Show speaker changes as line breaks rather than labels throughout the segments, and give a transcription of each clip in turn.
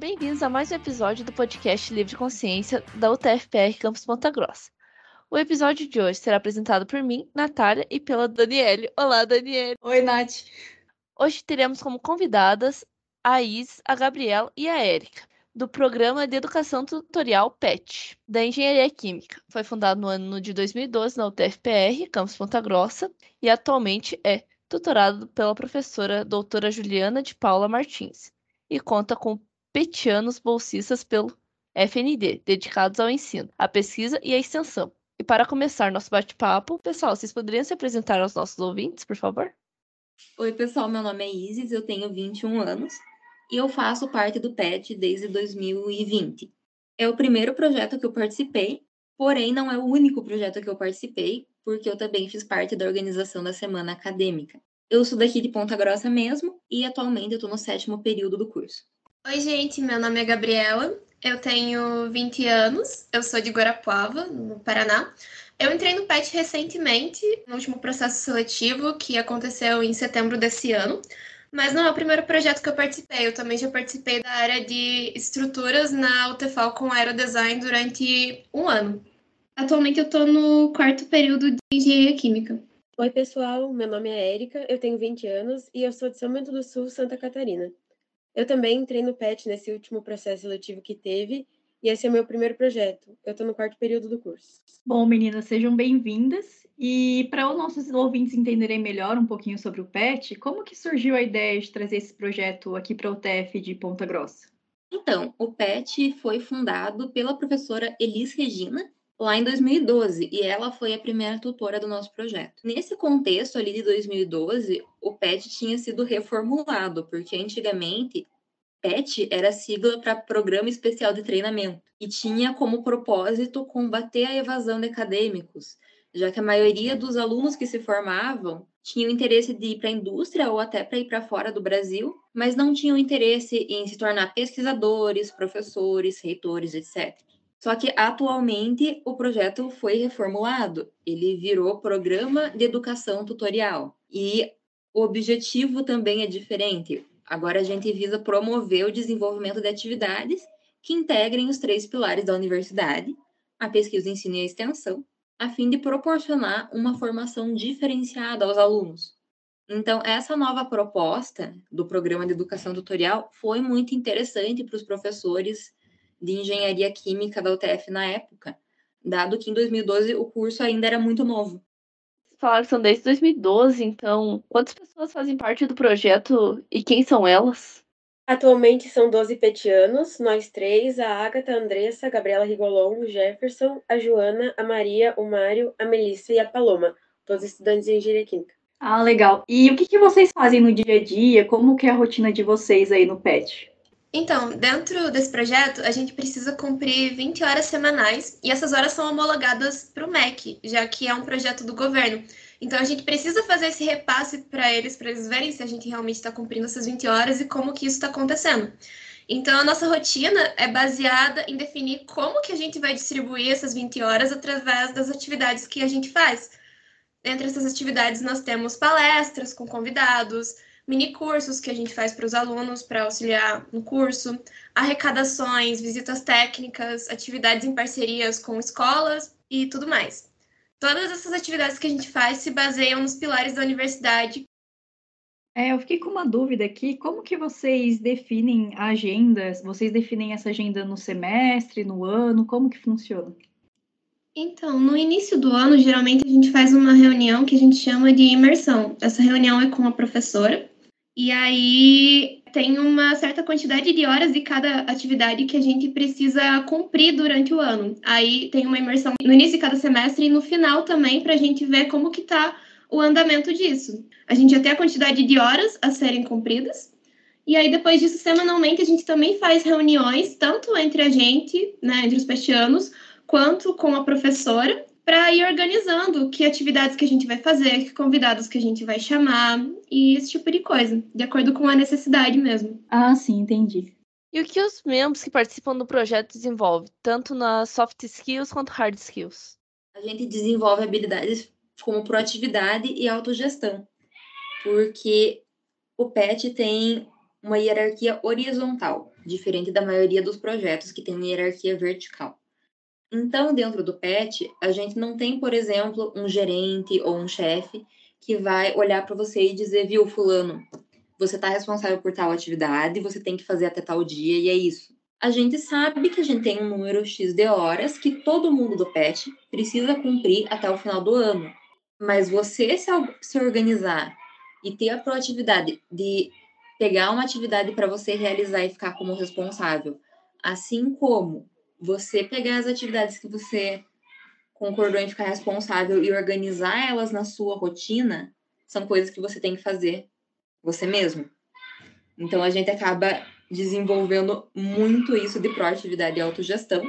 bem-vindos a mais um episódio do podcast Livre Consciência da UTFPR Campus Ponta Grossa. O episódio de hoje será apresentado por mim, Natália, e pela Daniele. Olá, Daniele.
Oi, Nath.
Hoje teremos como convidadas a Is, a Gabriela e a Érica, do Programa de Educação Tutorial PET, da Engenharia Química. Foi fundado no ano de 2012 na UTFPR, Campus Ponta Grossa, e atualmente é tutorado pela professora doutora Juliana de Paula Martins, e conta com petianos bolsistas pelo FND, dedicados ao ensino, à pesquisa e à extensão. E para começar nosso bate-papo, pessoal, vocês poderiam se apresentar aos nossos ouvintes, por favor?
Oi, pessoal, meu nome é Isis, eu tenho 21 anos e eu faço parte do PET desde 2020. É o primeiro projeto que eu participei, porém não é o único projeto que eu participei, porque eu também fiz parte da organização da semana acadêmica. Eu sou daqui de Ponta Grossa mesmo e atualmente eu estou no sétimo período do curso.
Oi, gente, meu nome é Gabriela, eu tenho 20 anos, eu sou de Guarapuava, no Paraná. Eu entrei no PET recentemente, no último processo seletivo que aconteceu em setembro desse ano. Mas não é o primeiro projeto que eu participei. Eu também já participei da área de estruturas na UTFAL com aerodesign durante um ano. Atualmente eu estou no quarto período de engenharia química.
Oi, pessoal. Meu nome é Érica, eu tenho 20 anos e eu sou de São Bento do Sul, Santa Catarina. Eu também entrei no PET nesse último processo seletivo que teve e esse é o meu primeiro projeto. Eu estou no quarto período do curso.
Bom, meninas, sejam bem-vindas. E para os nossos ouvintes entenderem melhor um pouquinho sobre o PET, como que surgiu a ideia de trazer esse projeto aqui para o TF de Ponta Grossa?
Então, o PET foi fundado pela professora Elis Regina, lá em 2012, e ela foi a primeira tutora do nosso projeto. Nesse contexto ali de 2012, o PET tinha sido reformulado, porque antigamente PET era sigla para Programa Especial de Treinamento e tinha como propósito combater a evasão de acadêmicos, já que a maioria dos alunos que se formavam tinham interesse de ir para a indústria ou até para ir para fora do Brasil, mas não tinham interesse em se tornar pesquisadores, professores, reitores, etc. Só que atualmente o projeto foi reformulado, ele virou Programa de Educação Tutorial e o objetivo também é diferente. Agora a gente visa promover o desenvolvimento de atividades que integrem os três pilares da universidade, a pesquisa, o ensino e a extensão, a fim de proporcionar uma formação diferenciada aos alunos. Então, essa nova proposta do programa de educação tutorial foi muito interessante para os professores de engenharia química da UTF na época, dado que em 2012 o curso ainda era muito novo.
Falaram que são desde 2012, então quantas pessoas fazem parte do projeto e quem são elas?
Atualmente são 12 petianos, nós três, a Agatha, a Andressa, a Gabriela Rigolon, o Jefferson, a Joana, a Maria, o Mário, a Melissa e a Paloma, todos estudantes de engenharia química.
Ah, legal. E o que, que vocês fazem no dia a dia? Como que é a rotina de vocês aí no PET?
Então, dentro desse projeto, a gente precisa cumprir 20 horas semanais e essas horas são homologadas para o MEC, já que é um projeto do governo. Então a gente precisa fazer esse repasse para eles, para eles verem se a gente realmente está cumprindo essas 20 horas e como que isso está acontecendo. Então a nossa rotina é baseada em definir como que a gente vai distribuir essas 20 horas através das atividades que a gente faz. Entre essas atividades nós temos palestras com convidados, mini cursos que a gente faz para os alunos para auxiliar no curso, arrecadações, visitas técnicas, atividades em parcerias com escolas e tudo mais. Todas essas atividades que a gente faz se baseiam nos pilares da universidade.
É, eu fiquei com uma dúvida aqui. Como que vocês definem a agenda? Vocês definem essa agenda no semestre, no ano? Como que funciona?
Então, no início do ano, geralmente a gente faz uma reunião que a gente chama de imersão. Essa reunião é com a professora. E aí tem uma certa quantidade de horas de cada atividade que a gente precisa cumprir durante o ano. Aí tem uma imersão no início de cada semestre e no final também para a gente ver como que está o andamento disso. A gente já tem a quantidade de horas a serem cumpridas. E aí, depois disso, semanalmente, a gente também faz reuniões, tanto entre a gente, né, entre os pestianos, quanto com a professora, para ir organizando que atividades que a gente vai fazer, que convidados que a gente vai chamar e esse tipo de coisa, de acordo com a necessidade mesmo.
Ah, sim, entendi.
E o que os membros que participam do projeto desenvolvem, tanto nas soft skills quanto hard skills?
A gente desenvolve habilidades como proatividade e autogestão, porque o PET tem uma hierarquia horizontal. diferente da maioria dos projetos que tem hierarquia vertical. Então, dentro do PET, a gente não tem, por exemplo, um gerente ou um chefe que vai olhar para você e dizer, viu, fulano, você está responsável por tal atividade, você tem que fazer até tal dia e é isso. A gente sabe que a gente tem um número X de horas que todo mundo do PET precisa cumprir até o final do ano. Mas você se, organizar e ter a proatividade de pegar uma atividade para você realizar e ficar como responsável, assim como você pegar as atividades que você concordou em ficar responsável e organizar elas na sua rotina, são coisas que você tem que fazer você mesmo. Então a gente acaba desenvolvendo muito isso de proatividade e autogestão.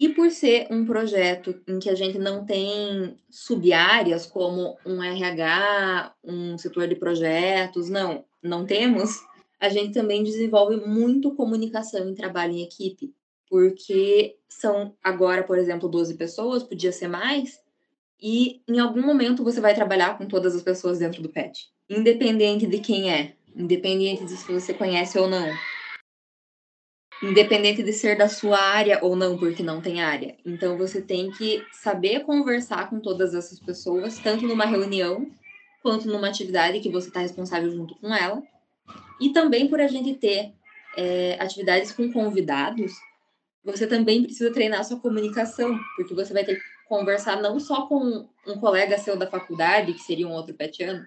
E por ser um projeto em que a gente não tem sub-áreas como um RH, um setor de projetos, não, não temos, a gente também desenvolve muito comunicação e trabalho em equipe, porque são agora, por exemplo, 12 pessoas, podia ser mais, e em algum momento você vai trabalhar com todas as pessoas dentro do PET, independente de quem é, independente de se você conhece ou não. Independente de ser da sua área ou não, porque não tem área. Então você tem que saber conversar com todas essas pessoas, tanto numa reunião quanto numa atividade que você está responsável junto com ela. E também por a gente ter é, atividades com convidados, você também precisa treinar sua comunicação, porque você vai ter que conversar não só com um colega seu da faculdade, que seria um outro petiano,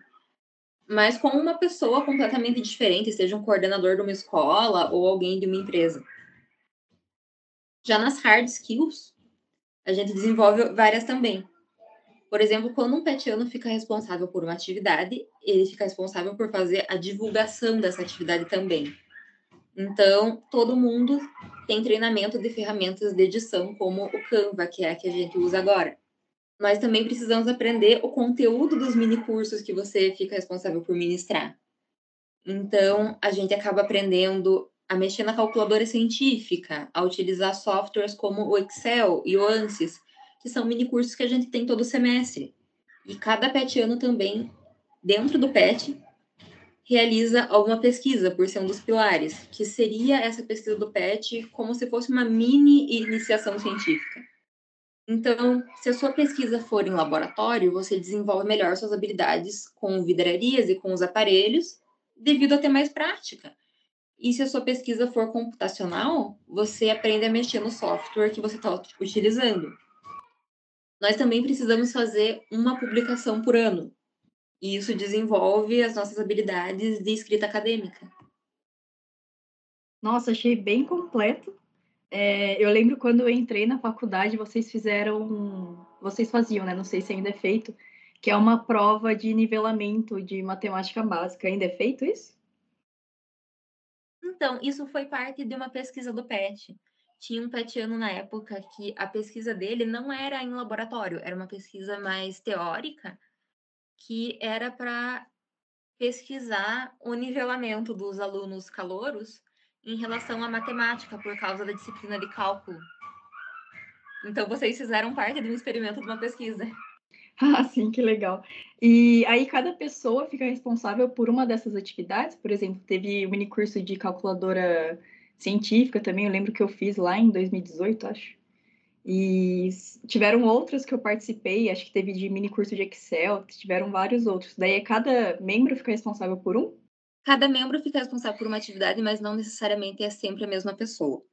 mas com uma pessoa completamente diferente, seja um coordenador de uma escola ou alguém de uma empresa. Já nas hard skills, a gente desenvolve várias também. Por exemplo, quando um petiano fica responsável por uma atividade, ele fica responsável por fazer a divulgação dessa atividade também. Então, todo mundo tem treinamento de ferramentas de edição, como o Canva, que é a que a gente usa agora nós também precisamos aprender o conteúdo dos mini cursos que você fica responsável por ministrar. Então, a gente acaba aprendendo a mexer na calculadora científica, a utilizar softwares como o Excel e o ANSYS, que são mini cursos que a gente tem todo semestre. E cada PET ano também, dentro do PET, realiza alguma pesquisa, por ser um dos pilares, que seria essa pesquisa do PET como se fosse uma mini iniciação científica. Então, se a sua pesquisa for em laboratório, você desenvolve melhor suas habilidades com vidrarias e com os aparelhos, devido a ter mais prática. E se a sua pesquisa for computacional, você aprende a mexer no software que você está utilizando. Nós também precisamos fazer uma publicação por ano. E isso desenvolve as nossas habilidades de escrita acadêmica.
Nossa, achei bem completo. É, eu lembro quando eu entrei na faculdade, vocês fizeram, vocês faziam, né? Não sei se ainda é feito, que é uma prova de nivelamento de matemática básica. Ainda é feito isso?
Então, isso foi parte de uma pesquisa do PET. Tinha um petiano na época que a pesquisa dele não era em laboratório, era uma pesquisa mais teórica, que era para pesquisar o nivelamento dos alunos calouros em relação à matemática, por causa da disciplina de cálculo. Então, vocês fizeram parte de um experimento de uma pesquisa.
Ah, sim, que legal. E aí, cada pessoa fica responsável por uma dessas atividades. Por exemplo, teve o mini curso de calculadora científica também, eu lembro que eu fiz lá em 2018, acho. E tiveram outras que eu participei, acho que teve de mini curso de Excel, tiveram vários outros. Daí, cada membro fica responsável por um?
Cada membro fica responsável por uma atividade, mas não necessariamente é sempre a mesma pessoa.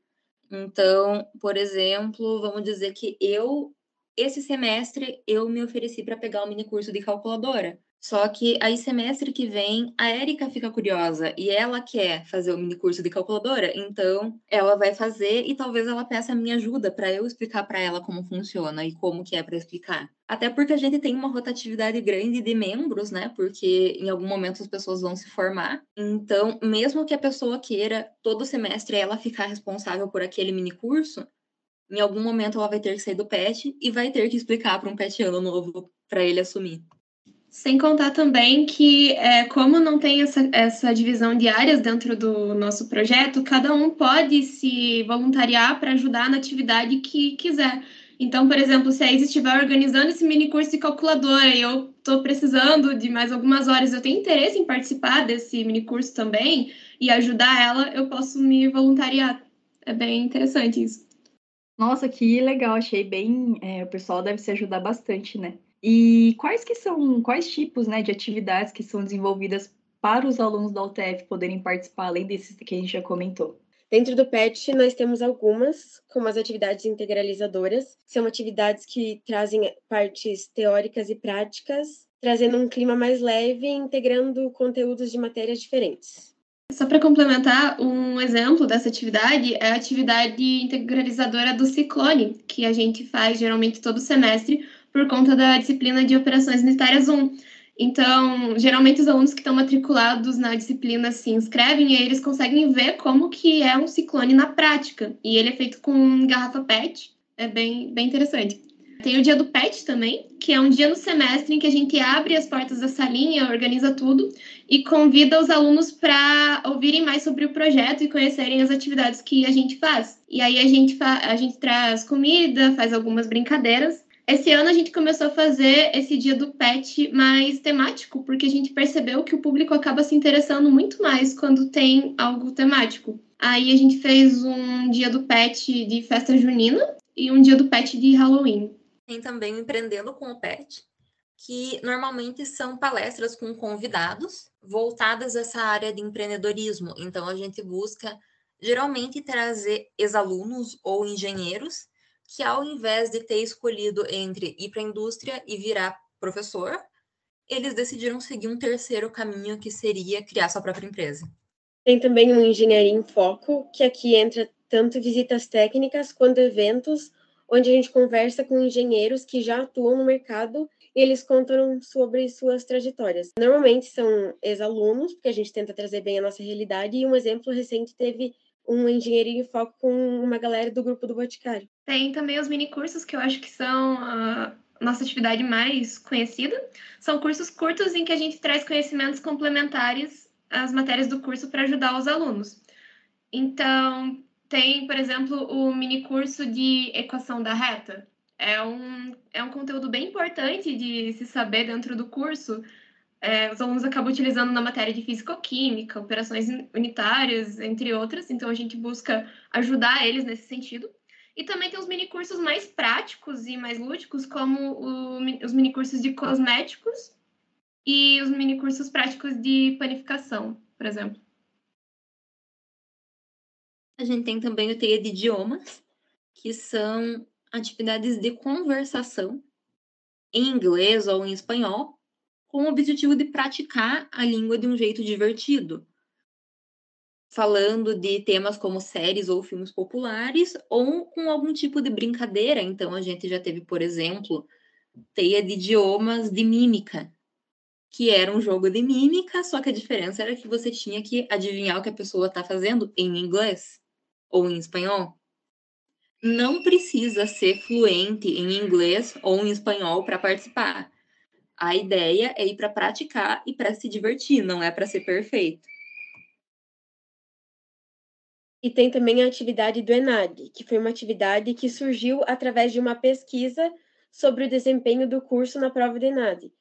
Então, por exemplo, vamos dizer que eu, esse semestre, eu me ofereci para pegar o um mini curso de calculadora. Só que aí, semestre que vem, a Érica fica curiosa e ela quer fazer o mini curso de calculadora, então ela vai fazer e talvez ela peça a minha ajuda para eu explicar para ela como funciona e como que é para explicar. Até porque a gente tem uma rotatividade grande de membros, né? Porque em algum momento as pessoas vão se formar. Então, mesmo que a pessoa queira todo semestre ela ficar responsável por aquele mini curso, em algum momento ela vai ter que sair do PET e vai ter que explicar para um petiano novo para ele assumir.
Sem contar também que, é, como não tem essa, essa divisão de áreas dentro do nosso projeto, cada um pode se voluntariar para ajudar na atividade que quiser. Então, por exemplo, se a Isa estiver organizando esse mini curso de calculadora e eu estou precisando de mais algumas horas, eu tenho interesse em participar desse mini curso também e ajudar ela, eu posso me voluntariar. É bem interessante isso.
Nossa, que legal, achei bem. É, o pessoal deve se ajudar bastante, né? E quais que são, quais tipos né, de atividades que são desenvolvidas para os alunos da UTF poderem participar, além desses que a gente já comentou?
Dentro do PET, nós temos algumas, como as atividades integralizadoras, são atividades que trazem partes teóricas e práticas, trazendo um clima mais leve e integrando conteúdos de matérias diferentes.
Só para complementar, um exemplo dessa atividade é a atividade integralizadora do Ciclone, que a gente faz geralmente todo semestre por conta da disciplina de Operações Unitárias 1. Então, geralmente os alunos que estão matriculados na disciplina se inscrevem e eles conseguem ver como que é um ciclone na prática. E ele é feito com garrafa PET, é bem, bem interessante. Tem o dia do PET também, que é um dia no semestre em que a gente abre as portas da salinha, organiza tudo e convida os alunos para ouvirem mais sobre o projeto e conhecerem as atividades que a gente faz. E aí a gente, a gente traz comida, faz algumas brincadeiras esse ano a gente começou a fazer esse dia do pet mais temático, porque a gente percebeu que o público acaba se interessando muito mais quando tem algo temático. Aí a gente fez um dia do pet de festa junina e um dia do pet de Halloween.
Tem também o Empreendendo com o Pet, que normalmente são palestras com convidados voltadas a essa área de empreendedorismo. Então a gente busca geralmente trazer ex-alunos ou engenheiros que ao invés de ter escolhido entre ir para a indústria e virar professor, eles decidiram seguir um terceiro caminho que seria criar sua própria empresa.
Tem também uma engenharia em foco, que aqui entra tanto visitas técnicas quanto eventos, onde a gente conversa com engenheiros que já atuam no mercado e eles contam sobre suas trajetórias. Normalmente são ex-alunos, porque a gente tenta trazer bem a nossa realidade, e um exemplo recente teve um engenharia em foco com uma galera do grupo do Boticário.
Tem também os mini cursos que eu acho que são a nossa atividade mais conhecida. São cursos curtos em que a gente traz conhecimentos complementares às matérias do curso para ajudar os alunos. Então, tem, por exemplo, o mini curso de equação da reta. É um, é um conteúdo bem importante de se saber dentro do curso, é, os alunos acabam utilizando na matéria de físico-química, operações unitárias, entre outras, então a gente busca ajudar eles nesse sentido. E também tem os minicursos mais práticos e mais lúdicos, como o, os minicursos de cosméticos e os minicursos práticos de panificação, por exemplo.
A gente tem também o TEIA de idiomas, que são atividades de conversação em inglês ou em espanhol, com o objetivo de praticar a língua de um jeito divertido, falando de temas como séries ou filmes populares ou com algum tipo de brincadeira. Então, a gente já teve, por exemplo, teia de idiomas de mímica, que era um jogo de mímica, só que a diferença era que você tinha que adivinhar o que a pessoa está fazendo em inglês ou em espanhol. Não precisa ser fluente em inglês ou em espanhol para participar. A ideia é ir para praticar e para se divertir, não é para ser perfeito.
E tem também a atividade do ENAD, que foi uma atividade que surgiu através de uma pesquisa sobre o desempenho do curso na prova do ENAD.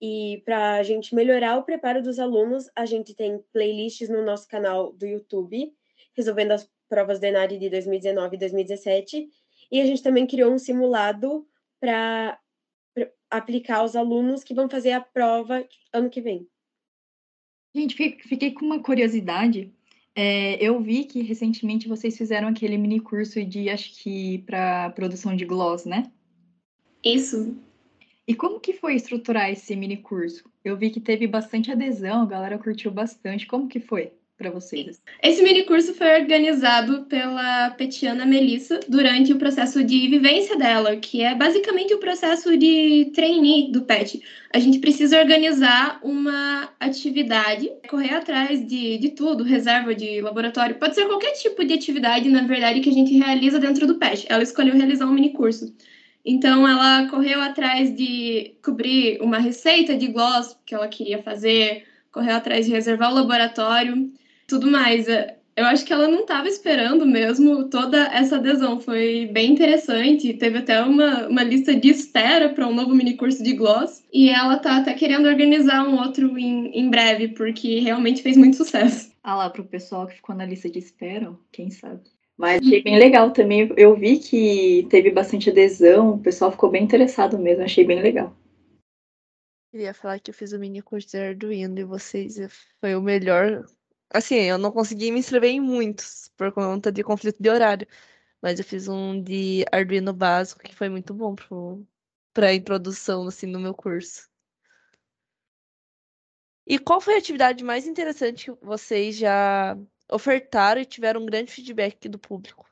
E para a gente melhorar o preparo dos alunos, a gente tem playlists no nosso canal do YouTube, resolvendo as provas do ENAD de 2019 e 2017. E a gente também criou um simulado para aplicar aos alunos que vão fazer a prova ano que vem.
Gente, fiquei com uma curiosidade. É, eu vi que recentemente vocês fizeram aquele mini curso de, acho que, para produção de gloss, né?
Isso.
E como que foi estruturar esse mini curso? Eu vi que teve bastante adesão, a galera curtiu bastante. Como que foi? Para vocês?
Esse mini curso foi organizado pela Petiana Melissa durante o processo de vivência dela, que é basicamente o processo de trainee do PET. A gente precisa organizar uma atividade, correr atrás de, de tudo, reserva de laboratório, pode ser qualquer tipo de atividade, na verdade, que a gente realiza dentro do PET. Ela escolheu realizar um mini curso. Então, ela correu atrás de cobrir uma receita de gloss que ela queria fazer, correu atrás de reservar o laboratório tudo mais. É, eu acho que ela não estava esperando mesmo toda essa adesão. Foi bem interessante. Teve até uma, uma lista de espera para um novo mini curso de gloss. E ela tá até querendo organizar um outro em, em breve, porque realmente fez muito sucesso.
Ah lá, pro pessoal que ficou na lista de espera, quem sabe. Mas achei bem legal também. Eu vi que teve bastante adesão, o pessoal ficou bem interessado mesmo, achei bem legal.
Queria falar que eu fiz o mini curso de Arduino e vocês foi o melhor Assim, eu não consegui me inscrever em muitos por conta de conflito de horário. Mas eu fiz um de Arduino básico que foi muito bom para a introdução assim, no meu curso. E qual foi a atividade mais interessante que vocês já ofertaram e tiveram um grande feedback do público?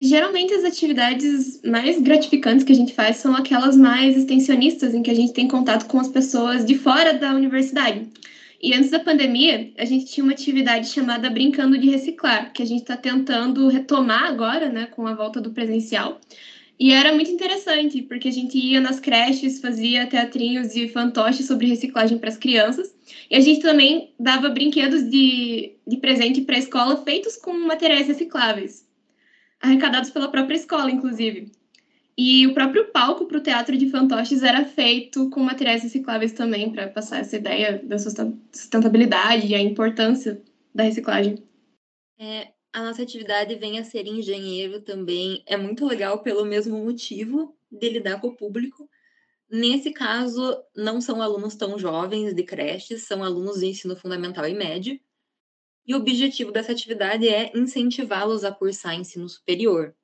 Geralmente as atividades mais gratificantes que a gente faz são aquelas mais extensionistas, em que a gente tem contato com as pessoas de fora da universidade. E antes da pandemia, a gente tinha uma atividade chamada Brincando de Reciclar, que a gente está tentando retomar agora, né, com a volta do presencial. E era muito interessante, porque a gente ia nas creches, fazia teatrinhos de fantoche sobre reciclagem para as crianças. E a gente também dava brinquedos de, de presente para a escola feitos com materiais recicláveis, arrecadados pela própria escola, inclusive. E o próprio palco para o teatro de fantoches era feito com materiais recicláveis também, para passar essa ideia da sustentabilidade e a importância da reciclagem.
É, a nossa atividade vem a ser engenheiro também é muito legal pelo mesmo motivo de lidar com o público. Nesse caso, não são alunos tão jovens de creches, são alunos de ensino fundamental e médio. E o objetivo dessa atividade é incentivá-los a cursar ensino superior.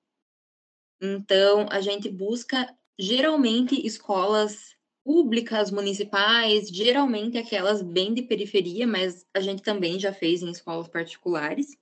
Então, a gente busca geralmente escolas públicas, municipais, geralmente aquelas bem de periferia, mas a gente também já fez em escolas particulares.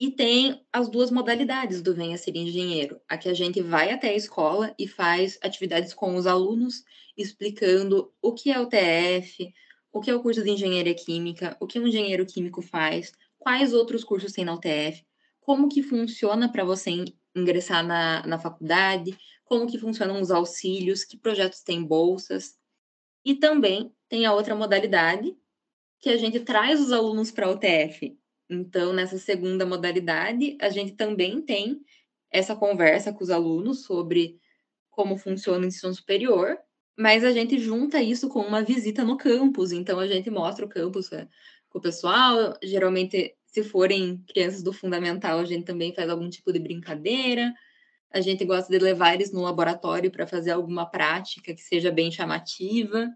E tem as duas modalidades do Venha Ser Engenheiro. A que a gente vai até a escola e faz atividades com os alunos, explicando o que é o TF, o que é o curso de Engenharia Química, o que um engenheiro químico faz, quais outros cursos tem na UTF, como que funciona para você ingressar na, na faculdade, como que funcionam os auxílios, que projetos têm bolsas. E também tem a outra modalidade, que a gente traz os alunos para a UTF. Então, nessa segunda modalidade, a gente também tem essa conversa com os alunos sobre como funciona o ensino superior, mas a gente junta isso com uma visita no campus. Então, a gente mostra o campus com o pessoal, geralmente se forem crianças do fundamental, a gente também faz algum tipo de brincadeira. A gente gosta de levar eles no laboratório para fazer alguma prática que seja bem chamativa.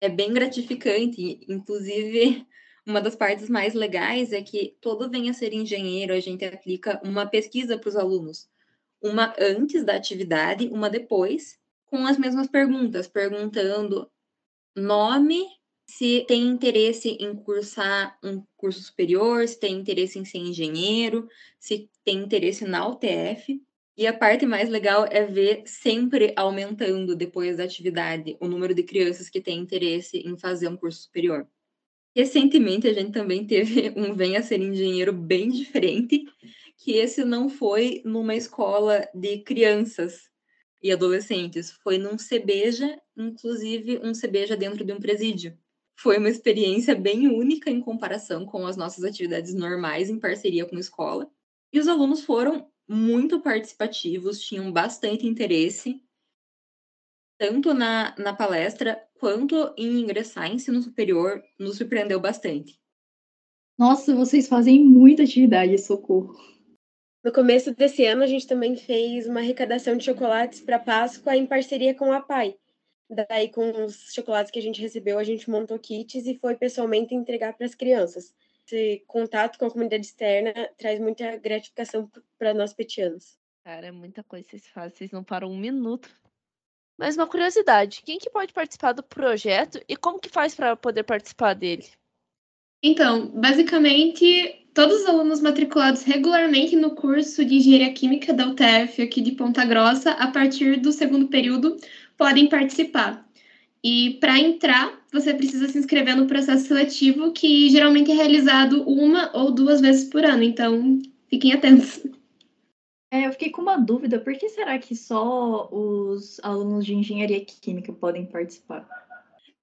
É bem gratificante. Inclusive, uma das partes mais legais é que todo venha ser engenheiro, a gente aplica uma pesquisa para os alunos. Uma antes da atividade, uma depois, com as mesmas perguntas, perguntando nome, se tem interesse em cursar um curso superior, se tem interesse em ser engenheiro, se tem interesse na UTF. E a parte mais legal é ver sempre aumentando depois da atividade o número de crianças que têm interesse em fazer um curso superior. Recentemente a gente também teve um Venha Ser Engenheiro bem diferente, que esse não foi numa escola de crianças e adolescentes, foi num CBEJA, inclusive um CBEJA dentro de um presídio. Foi uma experiência bem única em comparação com as nossas atividades normais em parceria com a escola. E os alunos foram muito participativos, tinham bastante interesse, tanto na, na palestra quanto em ingressar em ensino superior, nos surpreendeu bastante.
Nossa, vocês fazem muita atividade, socorro.
No começo desse ano, a gente também fez uma arrecadação de chocolates para Páscoa em parceria com a PAI. Daí, com os chocolates que a gente recebeu, a gente montou kits e foi pessoalmente entregar para as crianças. Esse contato com a comunidade externa traz muita gratificação para nós petianos.
Cara, é muita coisa que vocês fazem, vocês não param um minuto. Mas uma curiosidade, quem que pode participar do projeto e como que faz para poder participar dele?
Então, basicamente, todos os alunos matriculados regularmente no curso de Engenharia Química da UTF aqui de Ponta Grossa, a partir do segundo período, podem participar. E para entrar, você precisa se inscrever no processo seletivo, que geralmente é realizado uma ou duas vezes por ano. Então, fiquem atentos.
É, eu fiquei com uma dúvida: por que será que só os alunos de engenharia química podem participar?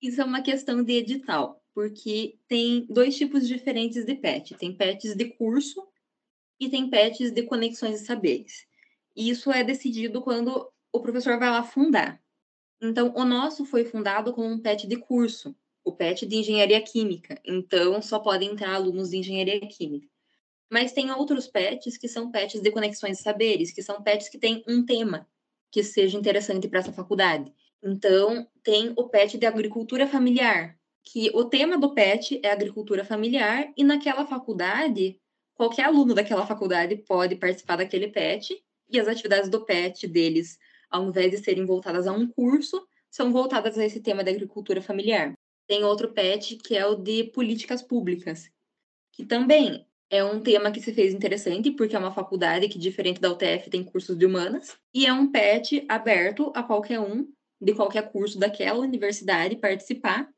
Isso é uma questão de edital. porque tem dois tipos diferentes de PET. Tem PETs de curso e tem PETs de conexões de saberes. E isso é decidido quando o professor vai lá fundar. Então, o nosso foi fundado como um PET de curso, o PET de Engenharia Química. Então, só podem entrar alunos de Engenharia Química. Mas tem outros PETs que são PETs de conexões de saberes, que são PETs que têm um tema que seja interessante para essa faculdade. Então, tem o PET de agricultura familiar, que o tema do PET é agricultura familiar, e naquela faculdade, qualquer aluno daquela faculdade pode participar daquele PET, e as atividades do PET deles, ao invés de serem voltadas a um curso, são voltadas a esse tema da agricultura familiar. Tem outro PET que é o de políticas públicas, que também é um tema que se fez interessante, porque é uma faculdade que, diferente da UTF, tem cursos de humanas, e é um PET aberto a qualquer um de qualquer curso daquela universidade participar,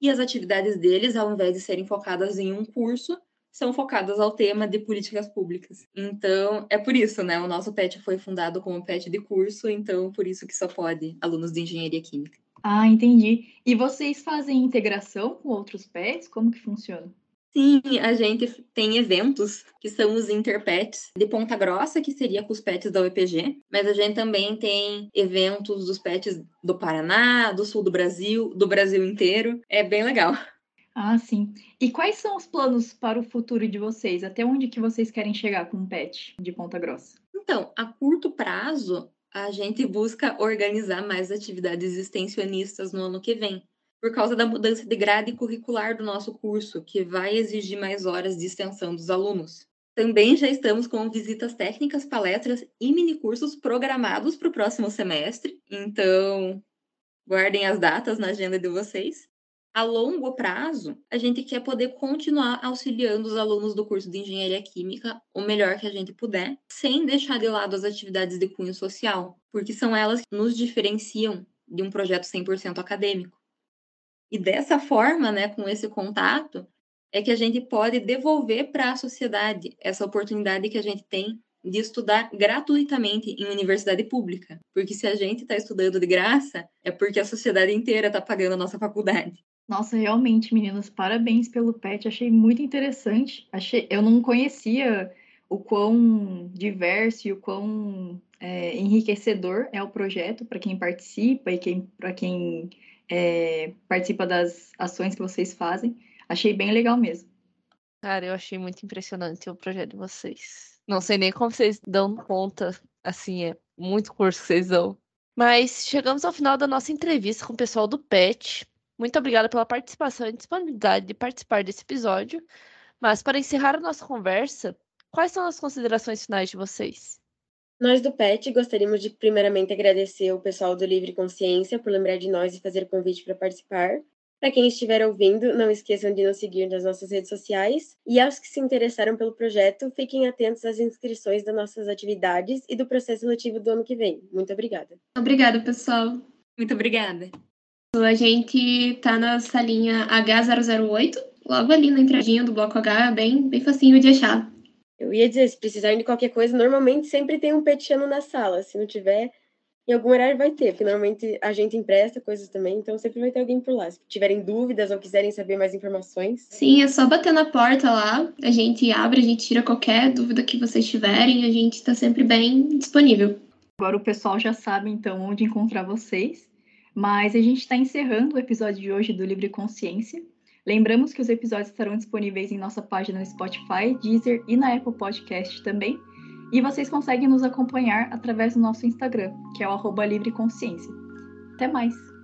e as atividades deles, ao invés de serem focadas em um curso, são focadas ao tema de políticas públicas. Então, é por isso, né? O nosso PET foi fundado como PET de curso, então por isso que só pode alunos de engenharia química.
Ah, entendi. E vocês fazem integração com outros PETs? Como que funciona?
Sim, a gente tem eventos que são os Interpets de Ponta Grossa, que seria com os pets da UEPG, mas a gente também tem eventos dos pets do Paraná, do sul do Brasil, do Brasil inteiro. É bem legal.
Ah, sim. E quais são os planos para o futuro de vocês? Até onde que vocês querem chegar com o pet de Ponta Grossa?
Então, a curto prazo, a gente busca organizar mais atividades extensionistas no ano que vem por causa da mudança de grade curricular do nosso curso, que vai exigir mais horas de extensão dos alunos. Também já estamos com visitas técnicas, palestras e minicursos programados para o próximo semestre, então guardem as datas na agenda de vocês. A longo prazo, a gente quer poder continuar auxiliando os alunos do curso de Engenharia Química o melhor que a gente puder, sem deixar de lado as atividades de cunho social, porque são elas que nos diferenciam de um projeto 100% acadêmico. E dessa forma, né, com esse contato, é que a gente pode devolver para a sociedade essa oportunidade que a gente tem de estudar gratuitamente em universidade pública. Porque se a gente está estudando de graça, é porque a sociedade inteira está pagando a nossa faculdade.
Nossa, realmente, meninas, parabéns pelo PET. Achei muito interessante. Achei, eu não conhecia o quão diverso e o quão é, enriquecedor é o projeto para quem participa e quem, para quem é, participa das ações que vocês fazem. Achei bem legal mesmo.
Cara, eu achei muito impressionante o projeto de vocês. Não sei nem como vocês dão conta, assim, é muito curso que vocês dão. Mas chegamos ao final da nossa entrevista com o pessoal do PET. Muito obrigada pela participação e disponibilidade de participar desse episódio. Mas para encerrar a nossa conversa, quais são as considerações finais de vocês?
Nós do PET gostaríamos de primeiramente agradecer o pessoal do Livre Consciência por lembrar de nós e fazer convite para participar. Para quem estiver ouvindo, não esqueçam de nos seguir nas nossas redes sociais. E aos que se interessaram pelo projeto, fiquem atentos às inscrições das nossas atividades e do processo seletivo do ano que vem. Muito obrigada.
Obrigada, pessoal.
Muito obrigada.
A gente tá na salinha H008, logo ali na entradinha do bloco H, bem, bem facinho de achar.
Eu ia dizer, se precisarem de qualquer coisa, normalmente sempre tem um petiano na sala. Se não tiver, em algum horário vai ter, porque normalmente a gente empresta coisas também, então sempre vai ter alguém por lá. Se tiverem dúvidas ou quiserem saber mais informações.
Sim, é só bater na porta lá, a gente abre, a gente tira qualquer dúvida que vocês tiverem, a gente está sempre bem disponível.
Agora o pessoal já sabe então onde encontrar vocês, mas a gente está encerrando o episódio de hoje do Livre Consciência. Lembramos que os episódios estarão disponíveis em nossa página no Spotify, Deezer e na Apple Podcast também. E vocês conseguem nos acompanhar através do nosso Instagram, que é o arroba Livre Consciência. Até mais!